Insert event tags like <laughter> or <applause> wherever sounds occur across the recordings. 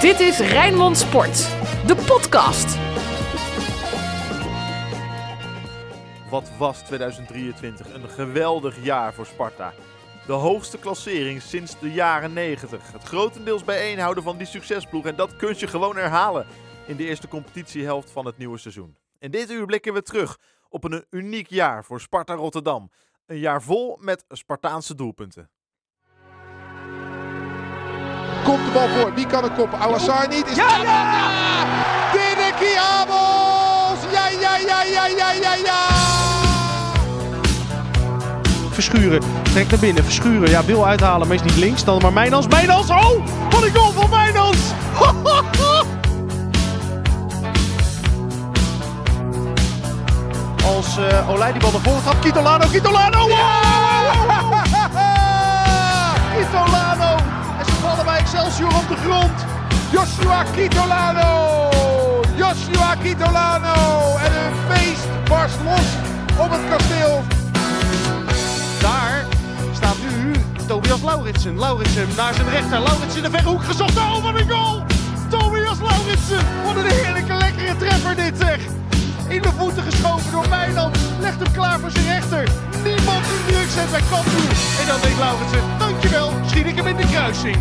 Dit is Rijnmond Sport, de podcast. Wat was 2023 een geweldig jaar voor Sparta. De hoogste klassering sinds de jaren 90. Het grotendeels bijeenhouden van die succesploeg en dat kun je gewoon herhalen in de eerste competitiehelft van het nieuwe seizoen. In dit uur blikken we terug op een uniek jaar voor Sparta Rotterdam. Een jaar vol met Spartaanse doelpunten. Komt de bal voor. Wie kan het koppen? Alassar niet. Is Ja, ja! Dirk Abels! Ja, ja, ja, ja, ja, ja, ja! Verschuren. Trekt naar binnen. Verschuren. Ja, wil uithalen, maar is niet links. Dan maar Mijnans. Mijnans. Oh! Wat een goal van Mijnans! <laughs> Als eh Olij die bal naar voren gaat. Kitolano. Kitolano. Wow! Kitolano. Op de grond. Joshua Kitolano! Joshua Kitolano! En een feest barst los op het kasteel. Daar staat nu Tobias Lauritsen. Lauritsen naar zijn rechter. Lauritsen de verre hoek gezocht. Oh, wat een goal! Tobias Lauritsen. Wat een heerlijke, lekkere treffer dit zeg. In de voeten geschoven door Mijland. Legt hem klaar voor zijn rechter. Niemand die druk zet bij Cambuur. En dan denkt Lauritsen, dankjewel, schiet ik hem in de kruising.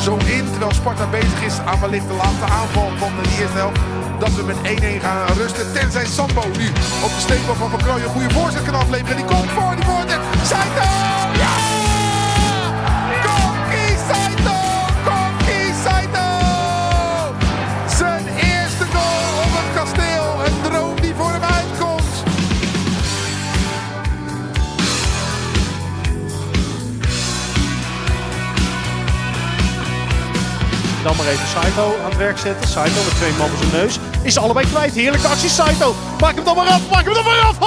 Zo in, terwijl Sparta bezig is aan wellicht de laatste aanval van de eerste helft. Dat we met 1-1 gaan rusten. Tenzij Sambo nu op de steekbal van Van een goede voorzet kan afleveren. Die komt voor, die voorzet. Saito! Ja! Maar even Saito aan het werk zetten. Saito met twee man op zijn neus. Is ze allebei kwijt. Heerlijke actie Saito. Maak hem dan maar af. Maak hem dan maar af.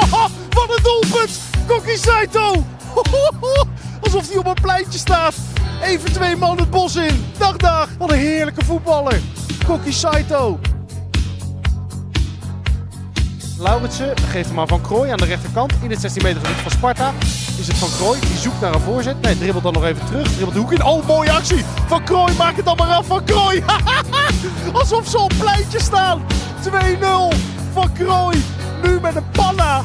Wat een doelpunt. Kokkie Saito. <laughs> Alsof hij op een pleintje staat. Even twee man het bos in. Dag dag. Wat een heerlijke voetballer. Kokkie Saito. Lauritsen geeft hem aan Van Krooi aan de rechterkant. In het 16 meter gebied van Sparta. Is het Van Krooi die zoekt naar een voorzet. Nee, dribbelt dan nog even terug. Dribbelt de hoek in. Oh, mooie actie. Van Krooi, maak het dan maar af. Van Krooi. <laughs> Alsof ze op pleintje staan. 2-0. Van Krooi. Nu met een panna.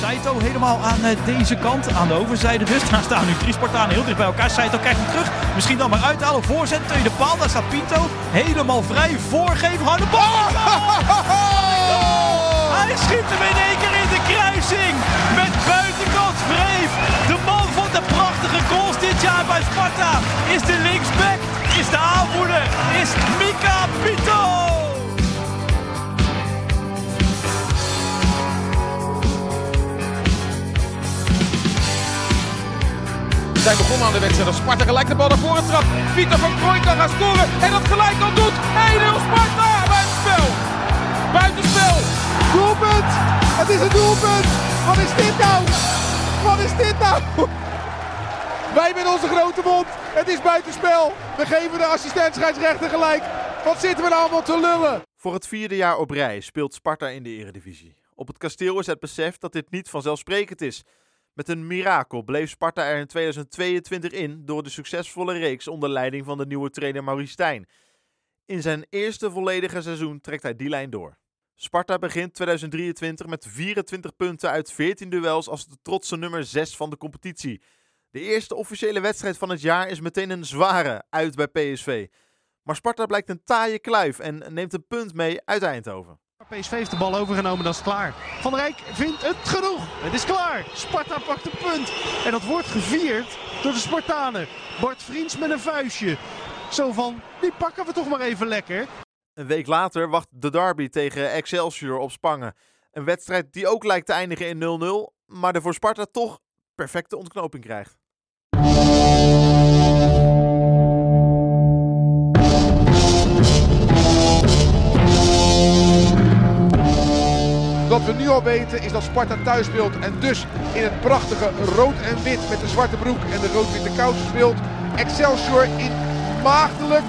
Saito helemaal aan eh, deze kant, aan de overzijde dus. Daar staan nu drie Spartanen heel dicht bij elkaar. Saito kijkt hem terug. Misschien dan maar uithalen. Voorzet, tweede paal. Daar staat Pinto. Helemaal vrij. Voorgeven. Harde bal. <laughs> Hij schiet hem in één keer in de kruising. Met buitenkant Vreef. De man van de prachtige goals dit jaar bij Sparta. Is de linksback. Is de aanvoerder. Is Mika Pinto. We zijn begonnen aan de wedstrijd. Sparta gelijk de bal naar voren trapt. Pieter van Krooi kan gaan scoren. En dat gelijk al doet. 1-0 Sparta. Buitenspel. Buitenspel. Doelpunt. Het is een doelpunt. Wat is dit nou? Wat is dit nou? Wij met onze grote mond. Het is buitenspel. We geven de assistent scheidsrechter gelijk. Wat zitten we nou allemaal te lullen? Voor het vierde jaar op rij speelt Sparta in de Eredivisie. Op het kasteel is het besef dat dit niet vanzelfsprekend is. Met een mirakel bleef Sparta er in 2022 in door de succesvolle reeks onder leiding van de nieuwe trainer Maurice Stijn. In zijn eerste volledige seizoen trekt hij die lijn door. Sparta begint 2023 met 24 punten uit 14 duels als de trotse nummer 6 van de competitie. De eerste officiële wedstrijd van het jaar is meteen een zware uit bij PSV. Maar Sparta blijkt een taaie kluif en neemt een punt mee uit Eindhoven. PSV heeft de bal overgenomen, dat is klaar. Van Rijk vindt het genoeg. Het is klaar. Sparta pakt een punt. En dat wordt gevierd door de Spartanen. Bart Vriends met een vuistje. Zo van, die pakken we toch maar even lekker. Een week later wacht de derby tegen Excelsior op Spangen. Een wedstrijd die ook lijkt te eindigen in 0-0, maar de voor Sparta toch perfecte ontknoping krijgt. Wat we nu al weten is dat Sparta thuis speelt en dus in het prachtige rood en wit met de zwarte broek en de rood-witte kousen speelt. Excelsior in maagdelijk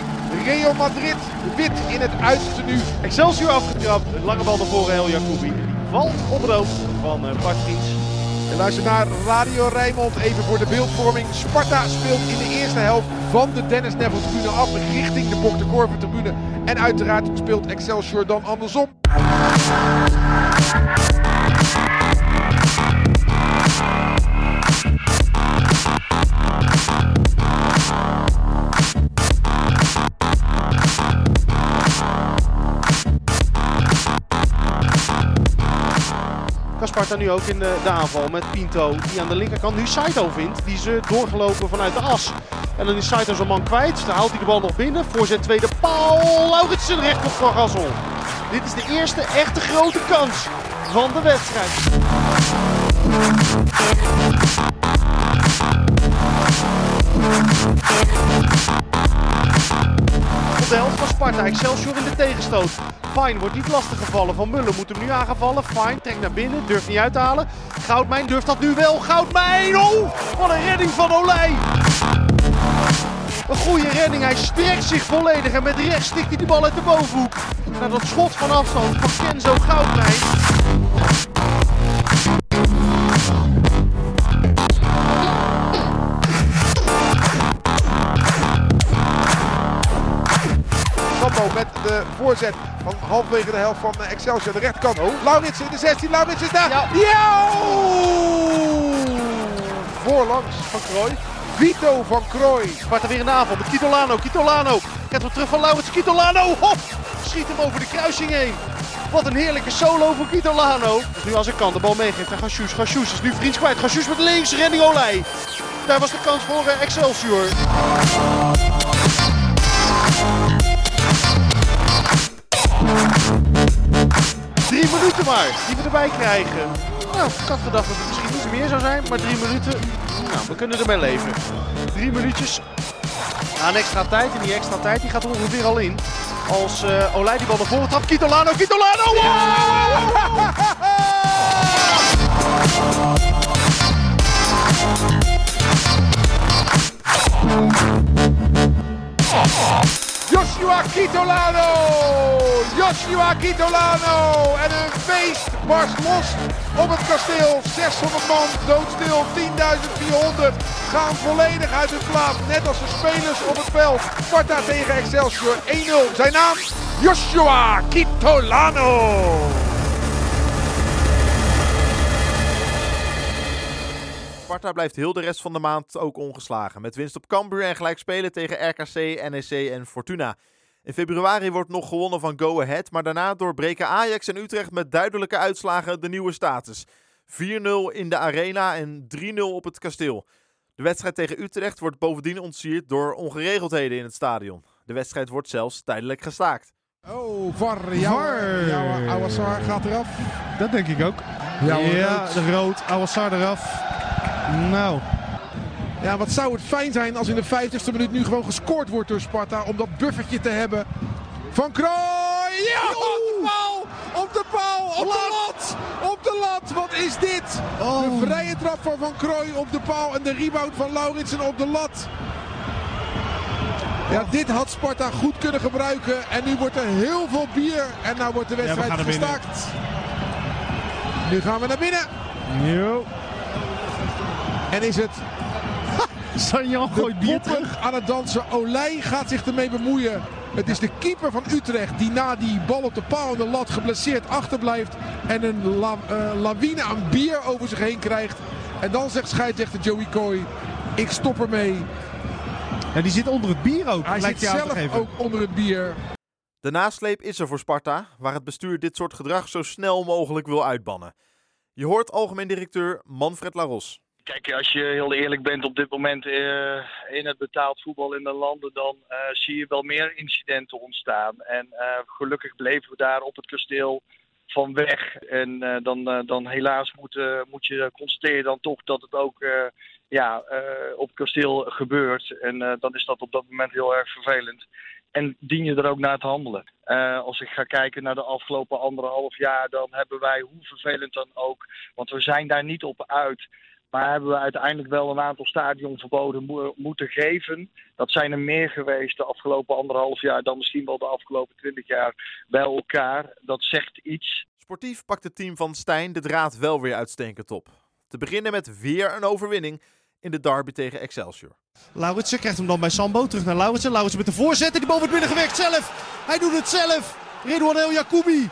Real Madrid wit in het uittenu. Excelsior afgetrapt. Lange bal naar voren, El Jacoubi. Die valt op het hoofd van Bart Vriends. En luister naar Radio Rijnmond, even voor de beeldvorming. Sparta speelt in de eerste helft van de Dennis Neville tribune af richting de Bok de tribune. En uiteraard speelt Excelsior dan andersom. Sparta nu ook in de, aanval met Pinto. Die aan de linkerkant nu Saito vindt. Die ze doorgelopen vanuit de as. En dan is Saito zijn man kwijt. Dan haalt hij de bal nog binnen. Voorzet tweede paal. Lauritsen recht op Van Gassel. Dit is de eerste echte grote kans van de wedstrijd. Sparta. Excelsior in de tegenstoot. Fine wordt niet lastig gevallen. Van Mullen moet hem nu aangevallen. Fine trekt naar binnen. Durft niet uit te halen. Goudmijn durft dat nu wel. Goudmijn! Oh! Wat een redding van Olij! Een goede redding. Hij sterkt zich volledig. En met rechts stikt hij de bal uit de bovenhoek. Naar dat schot van afstand van Kenzo Goudmijn. De voorzet van halverwege de helft van Excelsior. De rechterkant. Oh. Laurits in de 16. Laurits is daar. Ja. ja! Voorlangs van Krooi. Vito van Krooi. Sparta weer de aanval met Kitolano. Kitolano. Gaat weer terug van Laurits. Kitolano. Hop! Schiet hem over de kruising heen. Wat een heerlijke solo voor Kitolano. Nu als ik kan de bal meegeeft aan Gassus. Gassus is nu vriends kwijt. Gassus met links. Renning Olij. Daar was de kans voor Excelsior. Maar, die we erbij krijgen. Nou, ik had gedacht dat het misschien iets meer zou zijn, maar drie minuten, nou, we kunnen ermee leven. Drie minuutjes aan extra tijd en die extra tijd die gaat er ongeveer al in. Als uh, Olij die bal naar voren trapt, Kitolano, Kitolano! Wow! Joshua Kitolano! Joshua Kitolano! En een feest barst los op het kasteel. 600 man, doodstil, 10.400 gaan volledig uit hun plaats. Net als de spelers op het veld. Sparta tegen Excelsior 1-0. Zijn naam Joshua Kitolano! Sparta blijft heel de rest van de maand ook ongeslagen. Met winst op Cambuur en gelijk spelen tegen RKC, NEC en Fortuna. In februari wordt nog gewonnen van Go Ahead, maar daarna doorbreken Ajax en Utrecht met duidelijke uitslagen de nieuwe status. 4-0 in de arena en 3-0 op het kasteel. De wedstrijd tegen Utrecht wordt bovendien ontsierd door ongeregeldheden in het stadion. De wedstrijd wordt zelfs tijdelijk gestaakt. Oh, VAR. Jouw, jouw Awassar gaat eraf. Dat denk ik ook. Jouw ja, rood. de rood. Awassar eraf. Nou, Ja, wat zou het fijn zijn als in de 50ste minuut nu gewoon gescoord wordt door Sparta. Om dat buffertje te hebben. Van Krooi! Ja, op de paal! Op de paal! Op de lat! Op de lat! Wat is dit? De vrije trap van Van Krooi op de paal en de rebound van Lauritsen op de lat. Ja, dit had Sparta goed kunnen gebruiken. En nu wordt er heel veel bier. En nou wordt de wedstrijd gestaakt. Nu gaan we naar binnen. jo. En is het Sanjan de gooit bier terug. aan het dansen. Olij gaat zich ermee bemoeien. Het is de keeper van Utrecht die na die bal op de paal en de lat geblesseerd achterblijft. En een la- eh, lawine aan bier over zich heen krijgt. En dan zegt scheidsrechter Joey Coy, ik stop ermee. Ja, die zit onder het bier ook. Hij lijkt zit zelf ook onder het bier. De nasleep is er voor Sparta, waar het bestuur dit soort gedrag zo snel mogelijk wil uitbannen. Je hoort algemeen directeur Manfred Laros. Kijk, als je heel eerlijk bent op dit moment eh, in het betaald voetbal in de landen, dan eh, zie je wel meer incidenten ontstaan. En eh, gelukkig bleven we daar op het kasteel van weg. En dan, dan helaas moet, moet je constateren dan toch dat het ook ja, op het kasteel gebeurt. En dan is dat op dat moment heel erg vervelend. En dien je er ook naar te handelen. Als ik ga kijken naar de afgelopen anderhalf jaar, dan hebben wij, hoe vervelend dan ook, want we zijn daar niet op uit. Maar hebben we uiteindelijk wel een aantal stadionverboden mo- moeten geven. Dat zijn er meer geweest de afgelopen anderhalf jaar dan misschien wel de afgelopen twintig jaar bij elkaar. Dat zegt iets. Sportief pakt het team van Stijn de draad wel weer uitstekend op. Te beginnen met weer een overwinning in de derby tegen Excelsior. Lauritsen krijgt hem dan bij Sambo. Terug naar Lauritsen. Lauritsen met de voorzet. En die bal wordt binnengewerkt zelf. Hij doet het zelf. Redouan El Jacoubi.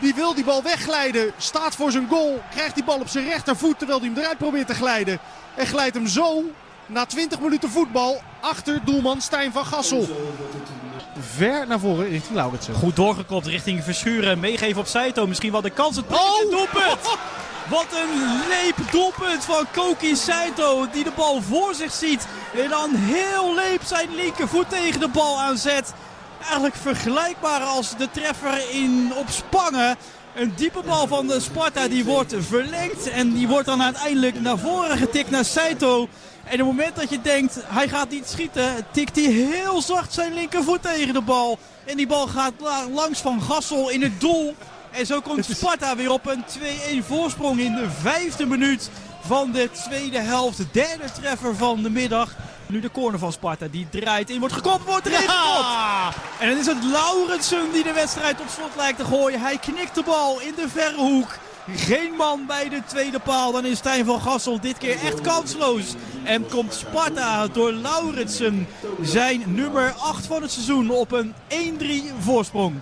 Die wil die bal wegglijden. Staat voor zijn goal. Krijgt die bal op zijn rechtervoet terwijl hij hem eruit probeert te glijden. En glijdt hem zo na 20 minuten voetbal achter doelman Stijn van Gassel. Ver naar voren richting Lauritsen. Goed doorgekopt richting Verschuren. Meegeven op Saito. Misschien wel de kans. Het Oh! doelpunt. Wat een leep doelpunt van Koki Saito. Die de bal voor zich ziet. En dan heel leep zijn linkervoet tegen de bal aanzet. Eigenlijk vergelijkbaar als de treffer in op Spangen. Een diepe bal van de Sparta die wordt verlengd. En die wordt dan uiteindelijk naar voren getikt naar Saito. En op het moment dat je denkt, hij gaat niet schieten, tikt hij heel zacht zijn linkervoet tegen de bal. En die bal gaat la- langs van Gassel in het doel. En zo komt <laughs> Sparta weer op een 2-1 voorsprong in de vijfde minuut van de tweede helft. De derde treffer van de middag. Nu de corner van Sparta, die draait in, wordt gekopt, wordt erin gekopt. En dan is het Laurensen die de wedstrijd op slot lijkt te gooien. Hij knikt de bal in de verre hoek. Geen man bij de tweede paal. Dan is Stijn van Gassel dit keer echt kansloos. En komt Sparta door Laurensen zijn nummer 8 van het seizoen op een 1-3 voorsprong.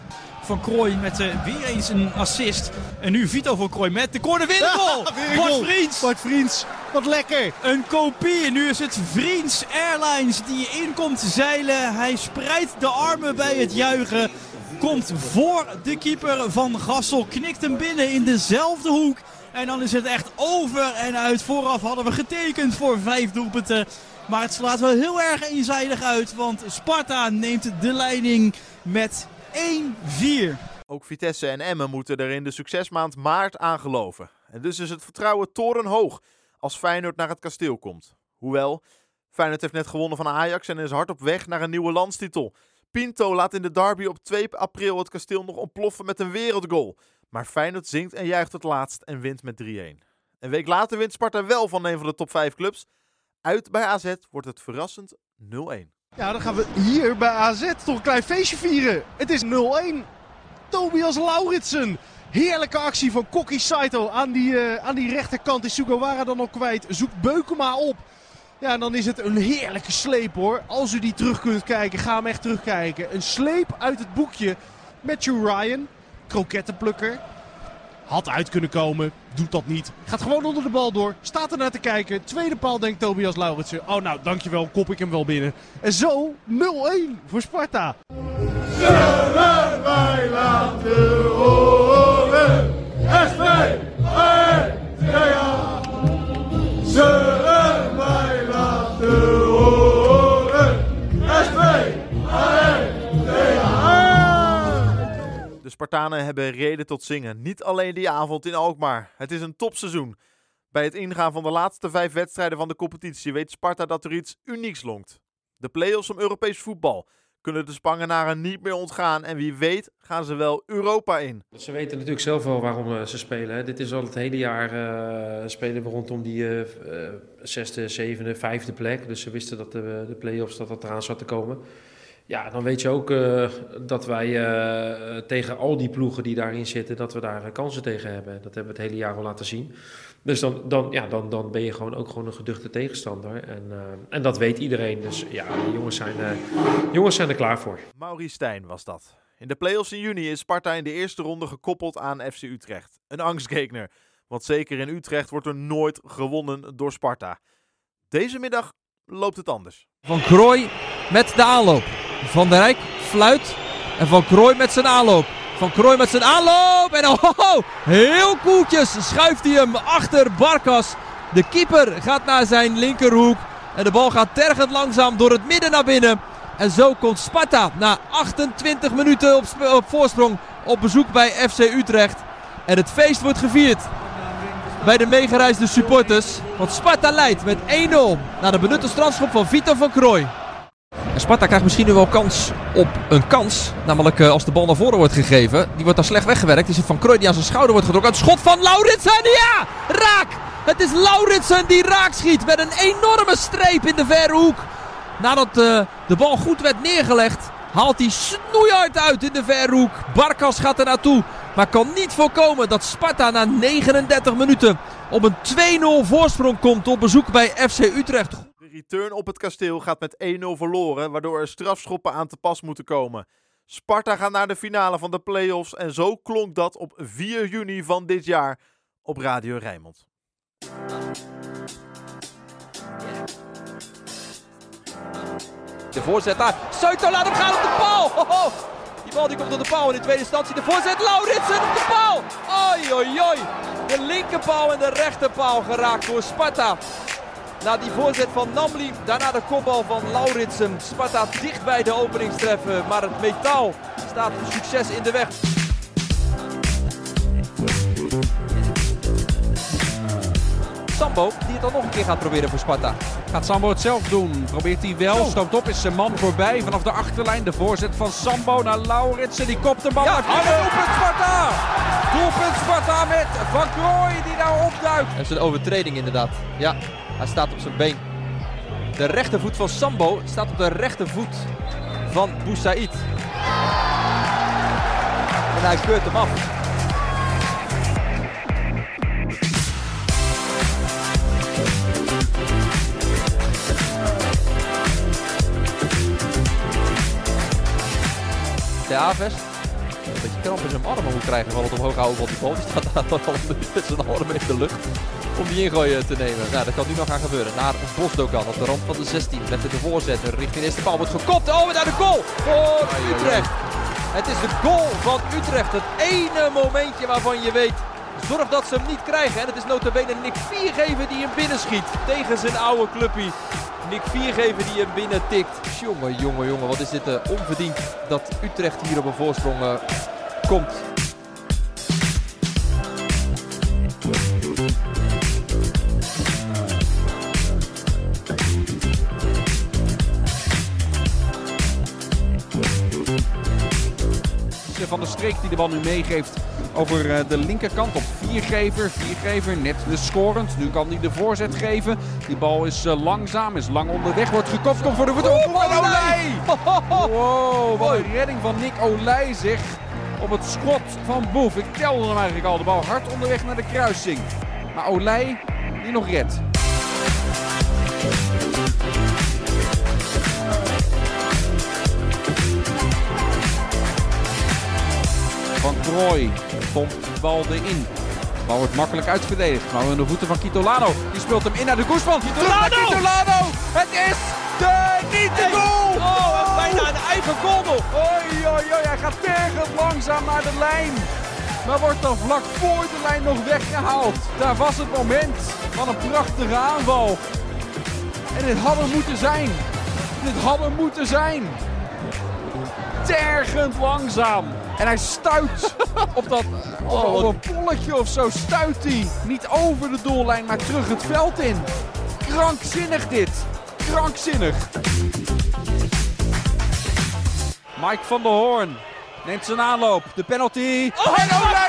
Van Krooi met eh, weer eens een assist. En nu Vito van Krooi met de corner goal. Een Bart. Vriends. Bart Vriends. Wat lekker. Een kopie. Nu is het Vriends Airlines die inkomt zeilen. Hij spreidt de armen bij het juichen. Komt voor de keeper van Gassel. Knikt hem binnen in dezelfde hoek. En dan is het echt over en uit. Vooraf hadden we getekend voor vijf doelpunten. Maar het slaat wel heel erg eenzijdig uit. Want Sparta neemt de leiding met 1-4. Ook Vitesse en Emmen moeten er in de succesmaand maart aan geloven. En dus is het vertrouwen torenhoog als Feyenoord naar het kasteel komt. Hoewel, Feyenoord heeft net gewonnen van Ajax en is hard op weg naar een nieuwe landstitel. Pinto laat in de derby op 2 april het kasteel nog ontploffen met een wereldgoal. Maar Feyenoord zingt en juicht het laatst en wint met 3-1. Een week later wint Sparta wel van een van de top 5 clubs. Uit bij AZ wordt het verrassend 0-1. Ja, dan gaan we hier bij AZ toch een klein feestje vieren. Het is 0-1. Tobias Lauritsen. Heerlijke actie van Kokki Saito aan die, eh, aan die rechterkant. Is Sugawara dan al kwijt. Zoekt Beukema op. Ja, en dan is het een heerlijke sleep hoor. Als u die terug kunt kijken, ga hem echt terugkijken. Een sleep uit het boekje. Matthew Ryan, krokettenplukker. Had uit kunnen komen, doet dat niet. Gaat gewoon onder de bal door, staat er naar te kijken. Tweede paal denkt Tobias Lauritsen. Oh nou, dankjewel, kop ik hem wel binnen. En zo 0-1 voor Sparta. De Spartanen hebben reden tot zingen. Niet alleen die avond in Alkmaar. Het is een topseizoen. Bij het ingaan van de laatste vijf wedstrijden van de competitie weet Sparta dat er iets unieks lonkt. De play-offs om Europees voetbal kunnen de Spangenaren niet meer ontgaan. En wie weet gaan ze wel Europa in. Ze weten natuurlijk zelf wel waarom eh, ze spelen. Dit is al het hele jaar eh, spelen we rondom die eh, zesde, zevende, vijfde plek. Dus ze wisten dat de, de play-offs dat dat eraan zat te komen. Ja, dan weet je ook eh, dat wij eh, tegen al die ploegen die daarin zitten, dat we daar eh, kansen tegen hebben. Dat hebben we het hele jaar al laten zien. Dus dan, dan, ja, dan, dan ben je gewoon ook gewoon een geduchte tegenstander. En, eh, en dat weet iedereen. Dus ja, de jongens zijn, eh, jongens zijn er klaar voor. Maurice Stijn was dat. In de play-offs in juni is Sparta in de eerste ronde gekoppeld aan FC Utrecht. Een angstgekner. Want zeker in Utrecht wordt er nooit gewonnen door Sparta. Deze middag loopt het anders. Van Krooi met de aanloop. Van der Rijk fluit. En Van Krooi met zijn aanloop. Van Krooi met zijn aanloop. En oh, heel koeltjes schuift hij hem achter Barkas. De keeper gaat naar zijn linkerhoek. En de bal gaat tergend langzaam door het midden naar binnen. En zo komt Sparta na 28 minuten op, sp- op voorsprong op bezoek bij FC Utrecht. En het feest wordt gevierd bij de meegereisde supporters. Want Sparta leidt met 1-0 na de benutte strafschop van Vito van Krooi. En Sparta krijgt misschien nu wel kans op een kans. Namelijk eh, als de bal naar voren wordt gegeven. Die wordt dan slecht weggewerkt. Is het Van Krooi die aan zijn schouder wordt getrokken. Het schot van Lauritsen. Ja! Raak! Het is Lauritsen die raak schiet met een enorme streep in de verre hoek. Nadat eh, de bal goed werd neergelegd, haalt hij snoeihard uit in de verre hoek. Barkas gaat er naartoe. Maar kan niet voorkomen dat Sparta na 39 minuten op een 2-0 voorsprong komt op bezoek bij FC Utrecht. Return op het kasteel gaat met 1-0 verloren, waardoor er strafschoppen aan te pas moeten komen. Sparta gaat naar de finale van de play-offs en zo klonk dat op 4 juni van dit jaar op Radio Rijnmond. De voorzet daar. Laat hem gaan op de paal. Die bal die komt op de paal in de tweede instantie. De voorzet Lauritsen op de paal. Oi, oi, oi. De linkerpaal en de rechterpaal geraakt door Sparta. Na die voorzet van Namli, daarna de kopbal van Lauritsen. Sparta dicht bij de openingstreffer, maar het metaal staat succes in de weg. Sambo, die het dan nog een keer gaat proberen voor Sparta. Gaat Sambo het zelf doen? Probeert hij wel. Stoomt op, is zijn man voorbij vanaf de achterlijn. De voorzet van Sambo naar Lauritsen. Die kopt de bal Ja, uit. Doelpunt Sparta! Doelpunt Sparta met Van Krooij die daar opduikt. Dat is een overtreding inderdaad. Ja, hij staat op zijn been. De rechtervoet van Sambo staat op de rechtervoet van Boussaïd. En hij keurt hem af. De Aves. Kramp in zijn armen moet krijgen van het omhoog houden van die bal. Die staat daar al <laughs> een minuut met zijn armen in de lucht om die ingooien te nemen. Nou, dat kan nu nog gaan gebeuren. Naar Bosdogan op de rand van de 16 met de voorzet richting de eerste paal. Wordt gekopt. Oh, daar de goal voor Utrecht. Het is de goal van Utrecht. Het ene momentje waarvan je weet, zorg dat ze hem niet krijgen. En het is notabene Nick Viergever die hem binnenschiet tegen zijn oude clubpie. Nick Viergever die hem binnen tikt. Jongen, jongen, jongen, wat is dit eh, onverdiend dat Utrecht hier op een voorsprong eh, komt. Van de streek die de bal nu meegeeft over eh, de linkerkant op Viergever. Viergever net de scorend. Nu kan hij de voorzet geven. Die bal is eh, langzaam, is lang onderweg. Wordt gekopt, komt voor de voeten. Oh, Olij! Wow, wat een redding van Nick Olij zeg. Op het schot van Boef. Ik telde hem eigenlijk al. De bal hard onderweg naar de kruising. Maar Olij die nog redt. Van Krooi pompt de bal erin. De bal wordt makkelijk uitverdedigd. Maar in de voeten van Kitolano. Die speelt hem in naar de Guzman. Kitolano! Kitolano! Het is de niet de goal! Oh, bijna een eigen goal nog. Oei, oei, oei. Hij gaat tergend langzaam naar de lijn. Maar wordt dan vlak voor de lijn nog weggehaald. Daar was het moment van een prachtige aanval. En dit had er moeten zijn. Dit had er moeten zijn. Tergend langzaam. En hij stuit op dat <laughs> op, op een polletje of zo stuit hij. Niet over de doellijn, maar terug het veld in. Krankzinnig dit. Krankzinnig. Mike van der Hoorn neemt zijn aanloop. De penalty. Oh, en Olij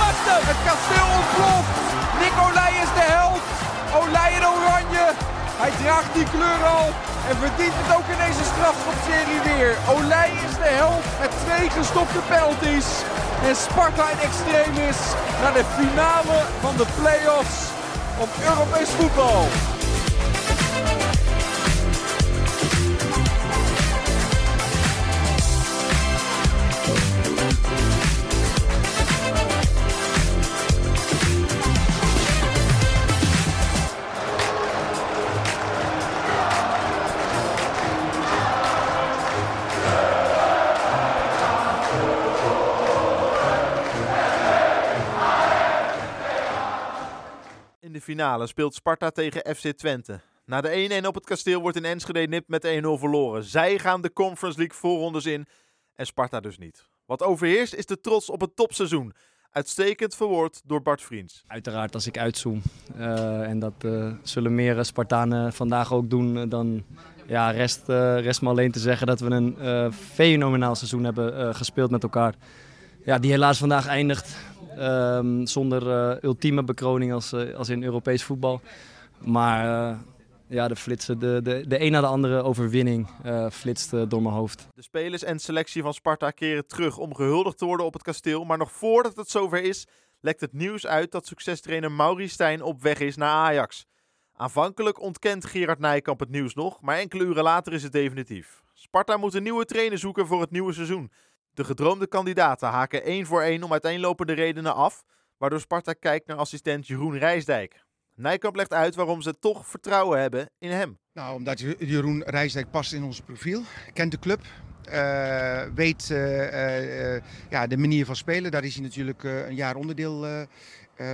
pakt hem. Het kasteel ontploft. Nick Olij is de held. Olij in oranje. Hij draagt die kleur al. En verdient het ook in deze strafschopserie weer. Olij is de held met twee gestopte penalties. En Sparta in extremis naar de finale van de play-offs om Europees voetbal. Speelt Sparta tegen FC Twente. Na de 1-1 op het kasteel wordt in Enschede nipt met 1-0 verloren. Zij gaan de Conference League voorrondes in en Sparta dus niet. Wat overheerst is de trots op het topseizoen. Uitstekend verwoord door Bart Vriends. Uiteraard als ik uitzoom, eh, en dat eh, zullen meer Spartanen vandaag ook doen, eh, dan ja, rest, eh, rest me alleen te zeggen dat we een eh, fenomenaal seizoen hebben eh, gespeeld met elkaar. Ja, die helaas vandaag eindigt ehm, zonder eh, ultieme bekroning als, eh, als in Europees voetbal. Maar eh, ja, de flitsen, de, de, de een na de andere overwinning uh, flitst door mijn hoofd. De spelers en selectie van Sparta keren terug om gehuldigd te worden op het kasteel. Maar nog voordat het zover is, lekt het nieuws uit dat succestrainer Mauri Stijn op weg is naar Ajax. Aanvankelijk ontkent Gerard Nijkamp het nieuws nog, maar enkele uren later is het definitief. Sparta moet een nieuwe trainer zoeken voor het nieuwe seizoen. De gedroomde kandidaten haken één voor één om uiteenlopende redenen af, waardoor Sparta kijkt naar assistent Jeroen Rijsdijk. Nijkamp legt uit waarom ze toch vertrouwen hebben in hem. Nou, omdat Jeroen Rijsdijk past in ons profiel, kent de club, uh, weet uh, uh, ja, de manier van spelen. Daar is hij natuurlijk een jaar onderdeel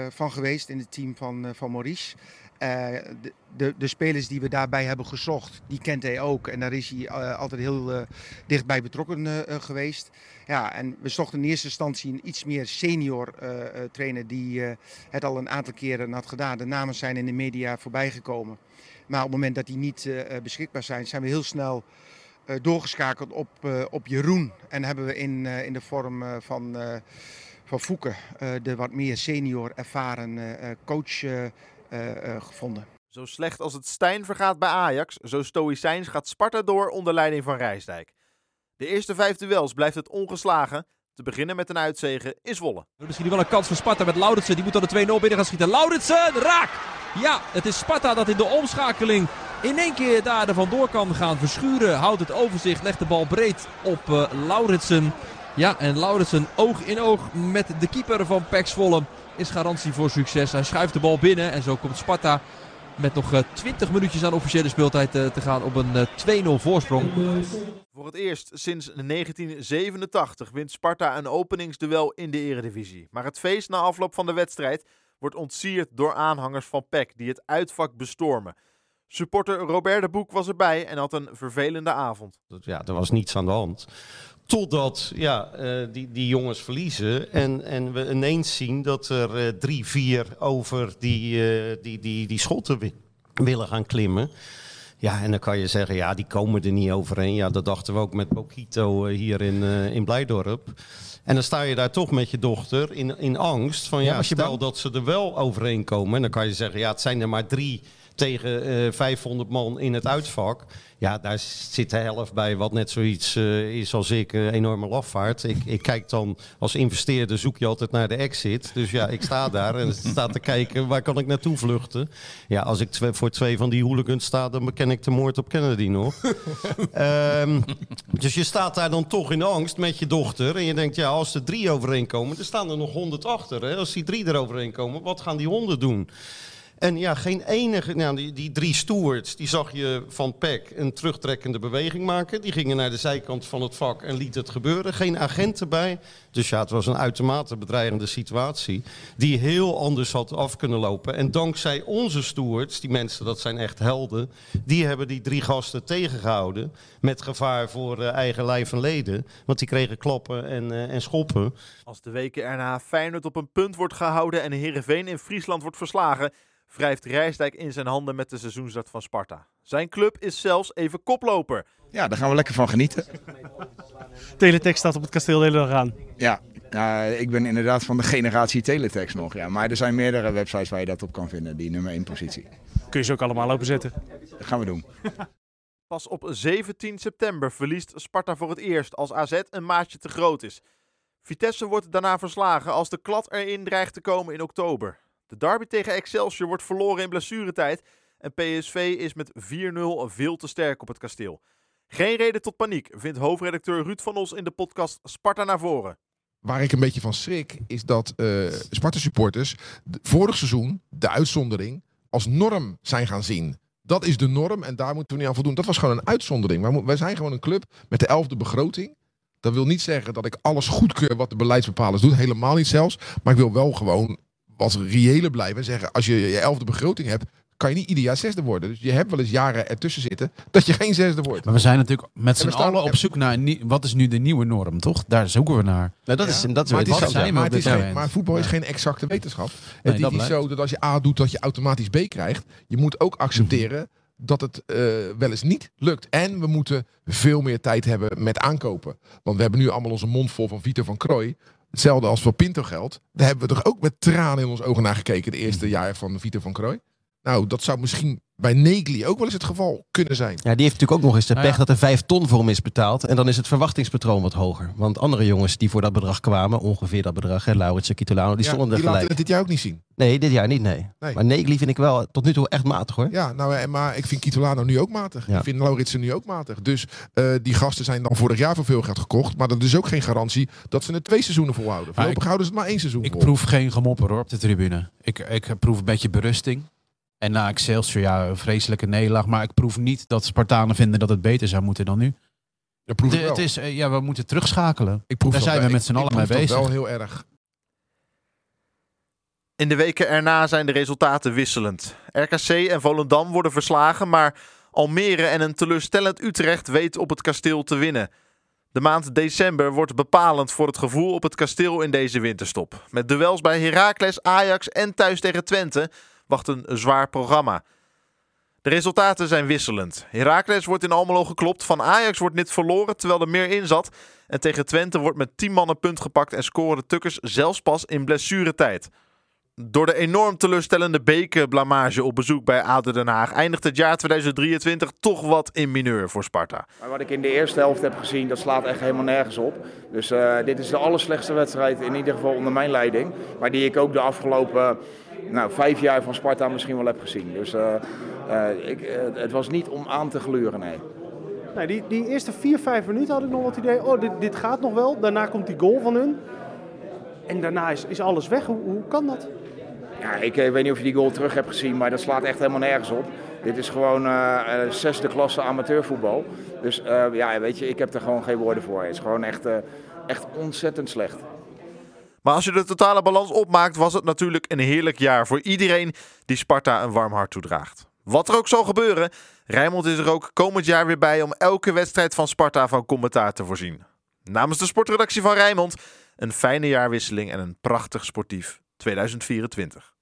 van geweest in het team van, van Maurice. De, de, de, spelers die we daarbij hebben gezocht, die kent hij ook. En daar is hij altijd heel dichtbij betrokken geweest. Ja, en we zochten in eerste instantie een iets meer senior trainer die het al een aantal keren had gedaan. De namen zijn in de media voorbij gekomen. Maar op het moment dat die niet beschikbaar zijn, zijn we heel snel doorgeschakeld op, op Jeroen. En hebben we in, in de vorm van, van de wat meer senior ervaren coach gevonden. Zo slecht als het Stijn vergaat bij Ajax, zo stoïcijns gaat Sparta door onder leiding van Rijsdijk. De eerste vijf duels blijft het ongeslagen. Te beginnen met een uitzegen is Wolle. Misschien wel een kans voor Sparta met Lauritsen. Die moet dan de 2-0 binnen gaan schieten. Lauritsen, raak! Ja, het is Sparta dat in de omschakeling in één keer daar er vandoor kan gaan verschuren. Houdt het overzicht, legt de bal breed op uh, Lauritsen. Ja, en Lauritsen oog in oog met de keeper van Pax Zwolle is garantie voor succes. Hij schuift de bal binnen en zo komt Sparta met nog 20 eh, minuutjes aan officiële speeltijd uh, te gaan op een 2-0 voorsprong. Voor het eerst sinds 1987 wint Sparta een openingsduel in de eredivisie. Maar het feest na afloop van de wedstrijd wordt ontsierd door aanhangers van PEC die het uitvak bestormen. Supporter Robert de Boek was erbij en had een vervelende avond. Ja, er was niets aan de hand. Totdat ja, uh, die, die jongens verliezen en, en we ineens zien dat er uh, drie, vier over die, uh, die, die, die schotten wi willen gaan klimmen. Ja, en dan kan je zeggen, ja, die komen er niet overheen. Ja, dat dachten we ook met Bokito hier in, in Blijdorp. En dan sta je daar toch met je dochter in, in angst van, ja, ja stel dat ze er wel overheen komen. En dan kan je zeggen, ja, het zijn er maar drie tegen uh, 500 man in het uitvak. Ja, daar zit de helft bij wat net zoiets uh, is als ik, een enorme lafvaart. Ik, ik kijk dan als investeerder, zoek je altijd naar de exit. Dus ja, ik sta daar en sta te kijken, waar kan ik naartoe vluchten? Ja, als ik voor twee van die hooligans sta, dan beken ik de moord op Kennedy nog. um, <laughs> dus je staat daar dan toch in angst met je dochter. En je denkt, ja, als er drie overeen komen, er staan er nog honderd achter. Hè? Als die drie er overheen komen, wat gaan die honden doen? En ja, geen enige. Nou, die, die drie stewards, die zag je van PEC een terugtrekkende beweging maken. Die gingen naar de zijkant van het vak en liet het gebeuren. Geen agent erbij. Dus ja, het was een uitermate bedreigende situatie. Die heel anders had af kunnen lopen. En dankzij onze stewards, die mensen, dat zijn echt helden. Die hebben die drie gasten tegengehouden. Met gevaar voor uh, eigen lijf en leden. Want die kregen klappen en, uh, en schoppen. Als de weken erna Feyenoord op een punt wordt gehouden en Heerenveen in Friesland wordt verslagen wrijft Rijsdijk in zijn handen met de seizoensstart van Sparta. Zijn club is zelfs even koploper. Ja, daar gaan we lekker van genieten. Teletext staat op het kasteel de hele dag aan. Ja, uh, ik ben inderdaad van de generatie Teletext nog. Ja. Maar er zijn meerdere websites waar je dat op kan vinden, die nummer 1 positie. Kun je ze ook allemaal openzetten? Dat gaan we doen. <laughs> Pas op 17 september verliest Sparta voor het eerst als AZ een maatje te groot is. Vitesse wordt daarna verslagen als de klad erin dreigt te komen in oktober. De derby tegen Excelsior wordt verloren in blessuretijd. En PSV is met 4-0 veel te sterk op het kasteel. Geen reden tot paniek, vindt hoofdredacteur Ruud van Os in de podcast Sparta naar voren. Waar ik een beetje van schrik, is dat uh, Sparta-supporters vorig seizoen, de uitzondering, als norm zijn gaan zien. Dat is de norm en daar moeten we niet aan voldoen. Dat was gewoon een uitzondering. Wij zijn gewoon een club met de elfde begroting. Dat wil niet zeggen dat ik alles goedkeur wat de beleidsbepalers doen. Helemaal niet zelfs. Maar ik wil wel gewoon wat reële blijven en zeggen, als je je elfde begroting hebt, kan je niet ieder jaar zesde worden. Dus je hebt wel eens jaren ertussen zitten dat je geen zesde wordt. Maar we zijn natuurlijk met z'n allen op zoek naar wat is nu de nieuwe norm, toch? Daar zoeken we naar. Nou, dat is, ja. dat is maar, het is zijn, maar, het is geen, maar voetbal is geen exacte wetenschap. Nee, het is niet zo dat als je A doet, dat je automatisch B krijgt. Je moet ook accepteren mm -hmm. dat het uh, wel eens niet lukt. En we moeten veel meer tijd hebben met aankopen. Want we hebben nu allemaal onze mond vol van Vito van Krooi. Hetzelfde als voor Pinto geld. Daar hebben we toch ook met tranen in ons ogen naar gekeken de eerste jaar van Vito van Krooi. Nou, dat zou misschien bij Negli ook wel eens het geval kunnen zijn. Ja, die heeft natuurlijk ook nog eens de Nou pech ja. dat er vijf ton voor hem is betaald. En dan is het verwachtingspatroon wat hoger. Want andere jongens die voor dat bedrag kwamen, ongeveer dat bedrag, hè, Laurits en Kitolano, die Ja, stonden er die gelijk. het dit jaar ook niet zien. Nee, dit jaar niet, nee. Nee. Maar Negli vind ik wel tot nu toe echt matig hoor. Ja, nou, eh, maar ik vind Kitolano nu ook matig. Ja. Ik vind Lauritsen nu ook matig. Dus eh, die gasten zijn dan vorig jaar voor veel geld gekocht. Maar dat is ook geen garantie dat ze het twee seizoenen volhouden. Voorlopig ik- houden ze het maar één seizoen Ik vol. proef geen gemopper hoor, op de tribune. Ik, ik proef een beetje berusting. En na Excelsior, ja, een vreselijke nederlaag. Maar ik proef niet dat Spartanen vinden dat het beter zou moeten dan nu. Dat proef De- ik wel. het is, eh, ja, we moeten terugschakelen. Ik proef Daar dat zijn wel. we met Ik- z'n ik allen mee proef dat bezig. wel heel erg. In de weken erna zijn de resultaten wisselend. RKC en Volendam worden verslagen, maar Almere en een teleurstellend Utrecht weten op het kasteel te winnen. De maand december wordt bepalend voor het gevoel op het kasteel in deze winterstop. Met duels bij Heracles, Ajax en thuis tegen Twente wacht een zwaar programma. De resultaten zijn wisselend. Heracles wordt in Almelo geklopt, van Ajax wordt niet verloren terwijl er meer in zat. En tegen Twente wordt met 10 man een punt gepakt en scoren de Tukkers zelfs pas in blessuretijd. Door de enorm teleurstellende bekerblamage op bezoek bij ADO Den Haag eindigt het jaar 2023 toch wat in mineur voor Sparta. Wat ik in de eerste helft heb gezien, dat slaat echt helemaal nergens op. Dus eh, dit is de allerslechtste wedstrijd, in ieder geval onder mijn leiding. Maar die ik ook de afgelopen nou, vijf jaar van Sparta misschien wel heb gezien. Dus eh, eh, ik, eh, het was niet om aan te gluren, nee. Nee, die, die eerste vier, vijf minuten had ik nog wat idee. Oh, dit, dit gaat nog wel. Daarna komt die goal van hun. En daarna is, is alles weg. Hoe, hoe kan dat? Ja, ik weet niet of je die goal terug hebt gezien, maar dat slaat echt helemaal nergens op. Dit is gewoon zesde klasse amateurvoetbal. Dus ja, weet je, ik heb er gewoon geen woorden voor. Het is gewoon echt, echt ontzettend slecht. Maar als je de totale balans opmaakt, was het natuurlijk een heerlijk jaar voor iedereen die Sparta een warm hart toedraagt. Wat er ook zal gebeuren, Rijnmond is er ook komend jaar weer bij om elke wedstrijd van Sparta van commentaar te voorzien. Namens de sportredactie van Rijnmond, een fijne jaarwisseling en een prachtig sportief 2024.